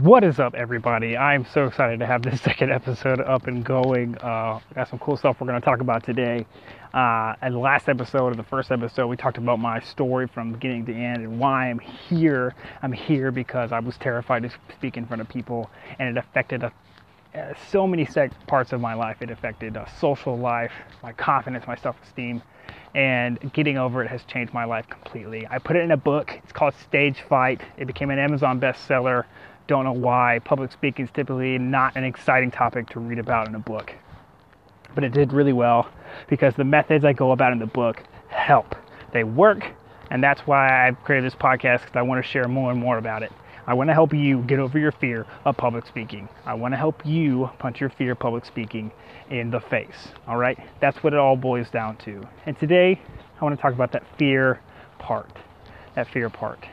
What is up, everybody? I'm so excited to have this second episode up and going. Uh, got some cool stuff we're going to talk about today. Uh, and last episode of the first episode, we talked about my story from beginning to end and why I'm here. I'm here because I was terrified to speak in front of people, and it affected a, uh, so many parts of my life. It affected uh, social life, my confidence, my self-esteem, and getting over it has changed my life completely. I put it in a book. It's called Stage Fight. It became an Amazon bestseller don't know why. Public speaking is typically not an exciting topic to read about in a book. But it did really well because the methods I go about in the book help. They work, and that's why I've created this podcast because I want to share more and more about it. I want to help you get over your fear of public speaking. I want to help you punch your fear of public speaking in the face. All right? That's what it all boils down to. And today, I want to talk about that fear part. That fear part.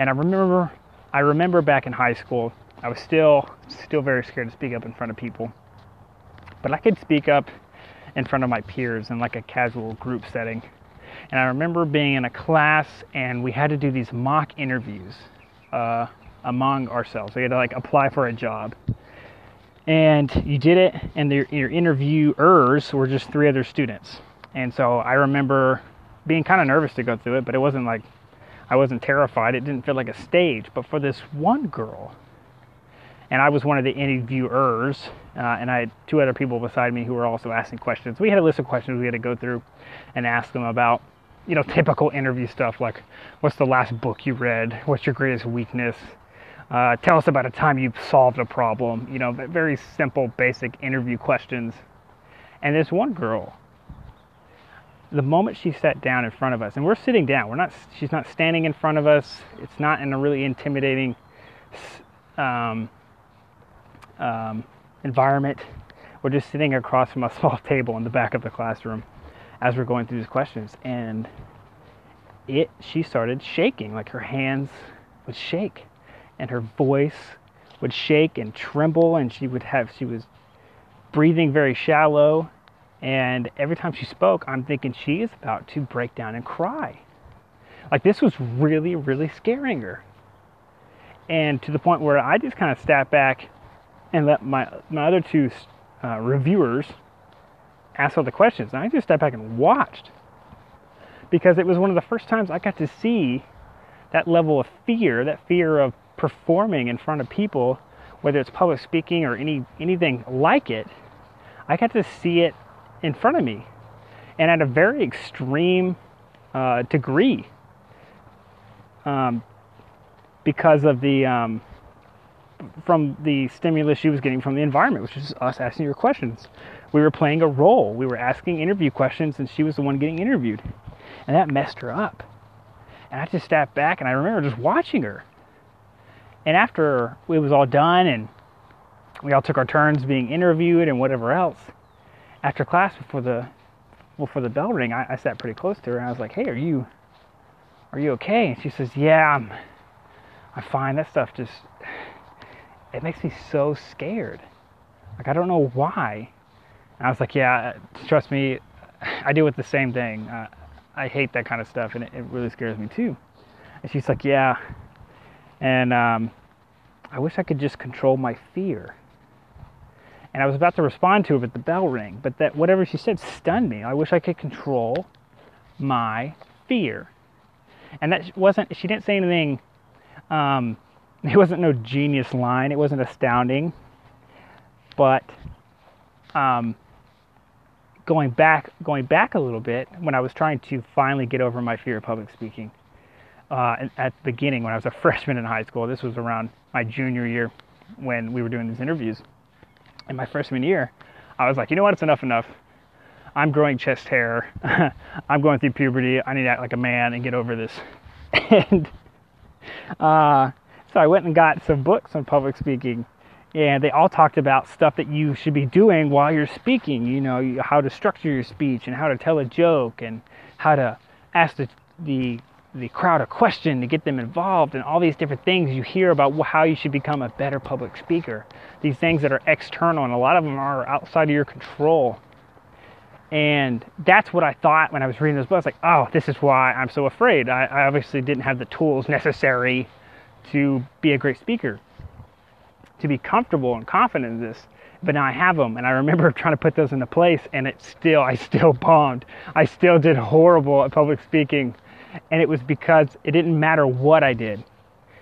And I remember I remember back in high school, I was still still very scared to speak up in front of people. But I could speak up in front of my peers in like a casual group setting. And I remember being in a class and we had to do these mock interviews uh, among ourselves. We had to like apply for a job. And you did it, and the, your interviewers were just three other students. And so I remember being kind of nervous to go through it, but it wasn't like I wasn't terrified. It didn't feel like a stage. But for this one girl, and I was one of the interviewers, uh, and I had two other people beside me who were also asking questions. We had a list of questions we had to go through and ask them about, you know, typical interview stuff like, what's the last book you read? What's your greatest weakness? Uh, tell us about a time you've solved a problem. You know, very simple, basic interview questions. And this one girl the moment she sat down in front of us, and we're sitting down, we're not, she's not standing in front of us. It's not in a really intimidating um, um, environment. We're just sitting across from a small table in the back of the classroom as we're going through these questions, and it she started shaking, like her hands would shake, and her voice would shake and tremble, and she would have she was breathing very shallow and every time she spoke, I'm thinking she is about to break down and cry. Like this was really, really scaring her. And to the point where I just kind of stepped back and let my, my other two uh, reviewers ask all the questions. And I just stepped back and watched because it was one of the first times I got to see that level of fear, that fear of performing in front of people, whether it's public speaking or any anything like it. I got to see it in front of me and at a very extreme uh, degree um, because of the um, from the stimulus she was getting from the environment, which is us asking her questions. We were playing a role. We were asking interview questions, and she was the one getting interviewed, and that messed her up. And I just stepped back, and I remember just watching her. And after it was all done, and we all took our turns being interviewed and whatever else, after class before the well before the bell ring, I, I sat pretty close to her and I was like, "Hey, are you are you okay?" And she says, "Yeah, I'm I'm fine. That stuff just it makes me so scared. Like I don't know why." And I was like, "Yeah, trust me, I deal with the same thing. Uh, I hate that kind of stuff, and it, it, really scares me too." And she's like, "Yeah," and um, I wish I could just control my fear and I was about to respond to her, but the bell rang. But that whatever she said stunned me. I wish I could control my fear. And that wasn't. She didn't say anything. Um, it wasn't no genius line. It wasn't astounding. But um, going back, going back a little bit, when I was trying to finally get over my fear of public speaking, uh, at the beginning when I was a freshman in high school, this was around my junior year when we were doing these interviews in my freshman year, I was like, you know what, it's enough enough. I'm growing chest hair. I'm going through puberty. I need to act like a man and get over this. and uh, so I went and got some books on public speaking, and they all talked about stuff that you should be doing while you're speaking. You know, how to structure your speech and how to tell a joke and how to ask the, the the crowd a question to get them involved and all these different things. You hear about how you should become a better public speaker. These things that are external and a lot of them are outside of your control. And that's what i thought when i was reading this book i was like oh this is why i'm so afraid. I, I obviously didn't have the tools necessary to be a great speaker to be comfortable and confident in this. But now I have them, and I remember trying to put those into place, and it still, I still bombed. I still did horrible at public speaking, and it was because it didn't matter what I did.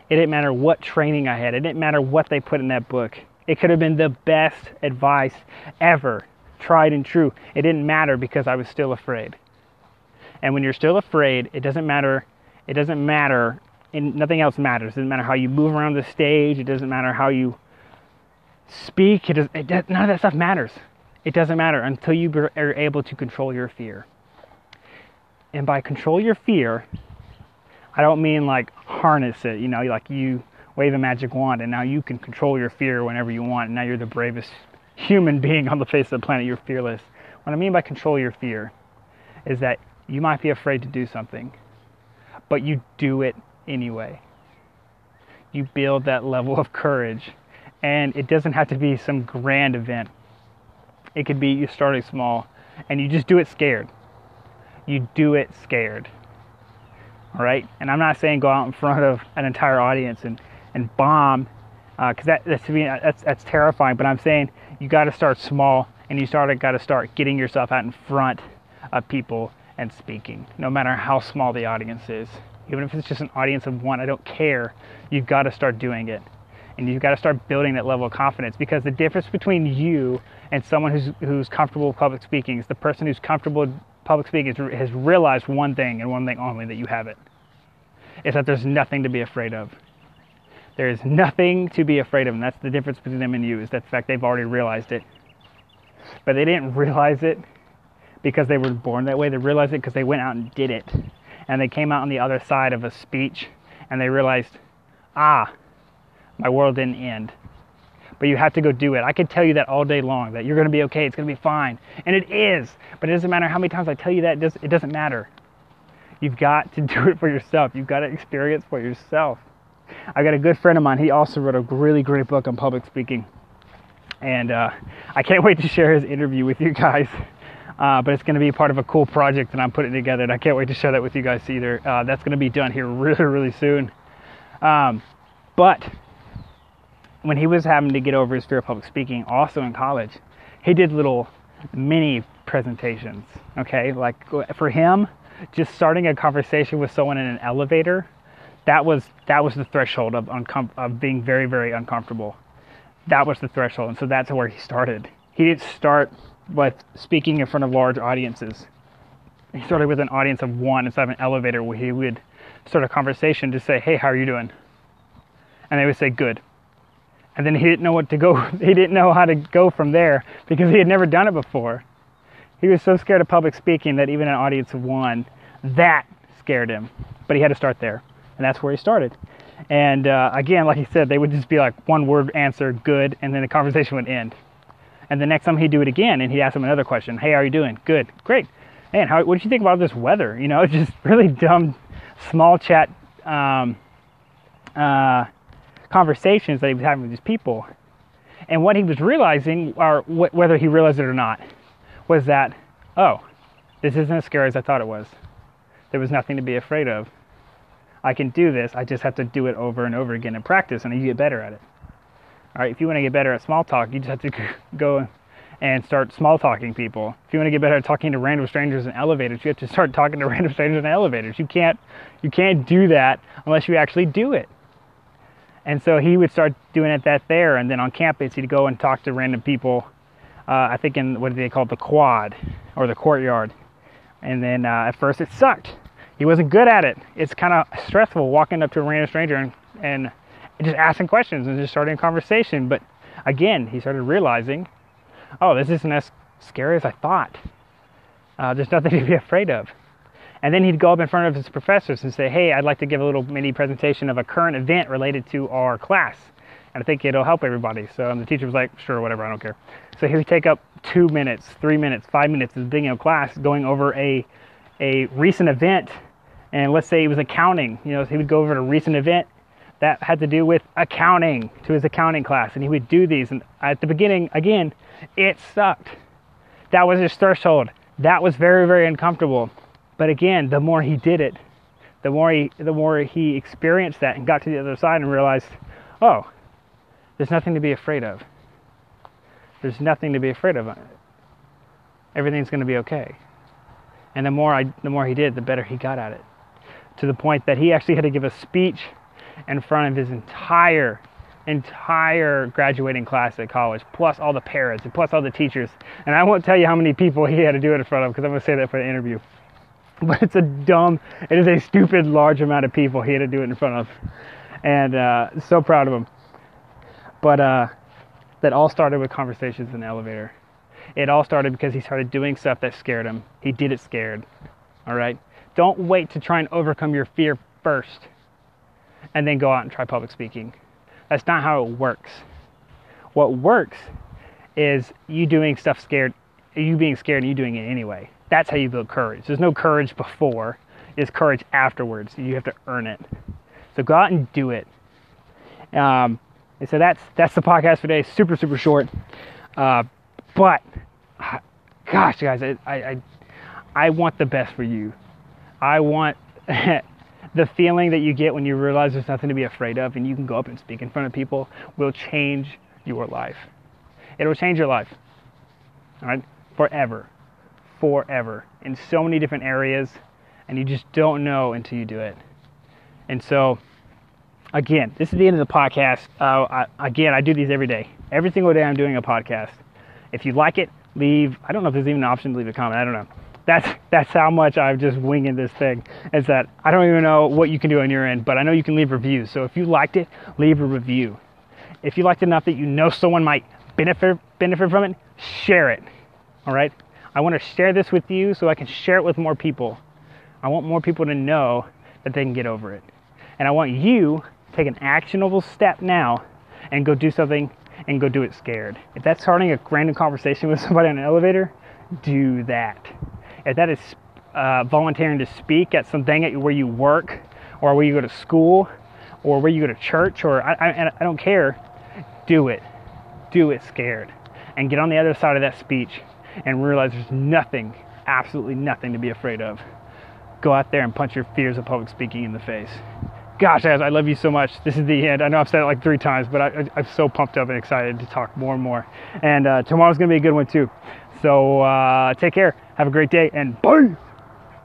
It didn't matter what training I had. It didn't matter what they put in that book. It could have been the best advice ever, tried and true. It didn't matter because I was still afraid. And when you're still afraid, it doesn't matter. It doesn't matter, and nothing else matters. It doesn't matter how you move around the stage. It doesn't matter how you speak. It does, it does, none of that stuff matters. It doesn't matter until you are able to control your fear. And by control your fear, I don't mean like harness it, you know, like you wave a magic wand and now you can control your fear whenever you want. And now you're the bravest human being on the face of the planet. You're fearless. What I mean by control your fear is that you might be afraid to do something, but you do it anyway. You build that level of courage. And it doesn't have to be some grand event. It could be you starting small and you just do it scared. You do it scared all right? And i'm not saying go out in front of an entire audience and and bomb because uh, that, that's to me that's that's terrifying but i'm saying you got to start small and you got to start getting yourself out in front of people and speaking no matter how small the audience is. Even if it's just an audience of one i don't care. You've got to start doing it. And you've got to start building that level of confidence because the difference between you and someone who's who's comfortable with public speaking is the person who's comfortable public speaking has realized one thing and one thing only that you have it is that there's nothing to be afraid of. There is nothing to be afraid of, and that's the difference between them and you, is that the fact they've already realized it. But they didn't realize it because they were born that way. They realized it because they went out and did it. And they came out on the other side of a speech and they realized, ah, my world didn't end but you have to go do it. I could tell you that all day long that you're going to be okay, it's going to be fine. And it is. But it doesn't matter how many times I tell you that, it doesn't matter. You've got to do it for yourself. You've got to experience for yourself. I got a good friend of mine. He also wrote a really great book on public speaking. And uh, I can't wait to share his interview with you guys. Uh, but it's going to be part of a cool project that I'm putting together. And I can't wait to share that with you guys either. Uh, that's going to be done here really, really soon. Um, but when he was having to get over his fear of public speaking, also in college, he did little mini presentations. Okay, like for him, just starting a conversation with someone in an elevator, that was that was the threshold of uncom- of being very very uncomfortable. That was the threshold, and so that's where he started. He didn't start with speaking in front of large audiences. He started with an audience of one instead of an elevator where he would start a conversation to say, "Hey, how are you doing?" And they would say, "Good." And then he didn't know what to go he didn't know how to go from there because he had never done it before. He was so scared of public speaking that even an audience of one that scared him. But he had to start there. And that's where he started. And uh, again like he said they would just be like one word answer good and then the conversation would end. And the next time he'd do it again and he'd ask him another question hey how are you doing? Good. Great. Man how, what did you think about this weather? You know just really dumb small chat um, uh, conversations that he was having with these people. And what he was realizing, or wh- whether he realized it or not, was that, oh, this isn't as scary as I thought it was. There was nothing to be afraid of. I can do this. I just have to do it over and over again and practice, and you get better at it. All right, if you want to get better at small talk, you just have to go and start small talking people. If you want to get better at talking to random strangers in elevators, you have to start talking to random strangers in elevators. You can't you can't do that unless you actually do it. And so he would start doing it that there, and then on campus he'd go and talk to random people. Uh, I think in what they call the quad or the courtyard. And then uh, at first it sucked. He wasn't good at it. It's kind of stressful walking up to a random stranger and, and just asking questions and just starting a conversation. But again, he started realizing, oh, this isn't as scary as I thought. Uh, there's nothing to be afraid of. And then he'd go up in front of his professors and say, Hey, I'd like to give a little mini presentation of a current event related to our class. And I think it'll help everybody. So the teacher was like, Sure, whatever, I don't care. So he would take up two minutes, three minutes, five minutes at the beginning of class going over a, a recent event. And let's say it was accounting. You know, he would go over a recent event that had to do with accounting to his accounting class. And he would do these. And at the beginning, again, it sucked. That was his threshold. That was very, very uncomfortable. But again, the more he did it, the more he the more he experienced that and got to the other side and realized, oh, There's nothing to be afraid of. There's nothing to be afraid of. Everything's going to be okay. And the more I, the more he did, the better he got at it. To the point that he actually had to give a speech in front of his entire, entire graduating class at college, plus all the parents and plus all the teachers. And I won't tell you how many people he had to do it in front of because I'm going to say that for the interview. But it's a dumb, it is a stupid large amount of people he had to do it in front of. And uh, so proud of him. But uh, that all started with conversations in the elevator. It all started because he started doing stuff that scared him. He did it scared. All right? Don't wait to try and overcome your fear first and then go out and try public speaking. That's not how it works. What works is you doing stuff scared, you being scared and you doing it anyway. That's how you build courage. There's no courage before, it's courage afterwards. You have to earn it. So go out and do it. Um, and so that's that's the podcast for today. Super super short, uh, but gosh, guys, I, I I want the best for you. I want the feeling that you get when you realize there's nothing to be afraid of, and you can go up and speak in front of people will change your life. It will change your life. All right, forever, forever, in so many different areas, and you just don't know until you do it. And so again, this is the end of the podcast. Uh, I, again, I do these every day. Every single day, I'm doing a podcast. If you like it, leave. I don't know if there's even an option to leave a comment. I don't know. That's that's how much I'm just winging this thing. Is that I don't even know what you can do on your end, but I know you can leave reviews. So if you liked it, leave a review. If you liked it enough that you know someone might benefit benefit from it, share it. All right. I want to share this with you so I can share it with more people. I want more people to know that they can get over it. And I want you to take an actionable step now and go do something and go do it scared. If that's starting a random conversation with somebody on an elevator, do that. If that is uh, volunteering to speak at something at where you work or where you go to school or where you go to church or I, I, I don't care, do it. Do it scared. And get on the other side of that speech and realize there's nothing, absolutely nothing to be afraid of. Go out there and punch your fears of public speaking in the face gosh, guys, I love you so much. This is the end. I know I've said it like three times, but I, am so pumped up and excited to talk more and more. And uh, tomorrow's going to be a good one, too. So uh, take care. Have a great day, and bye.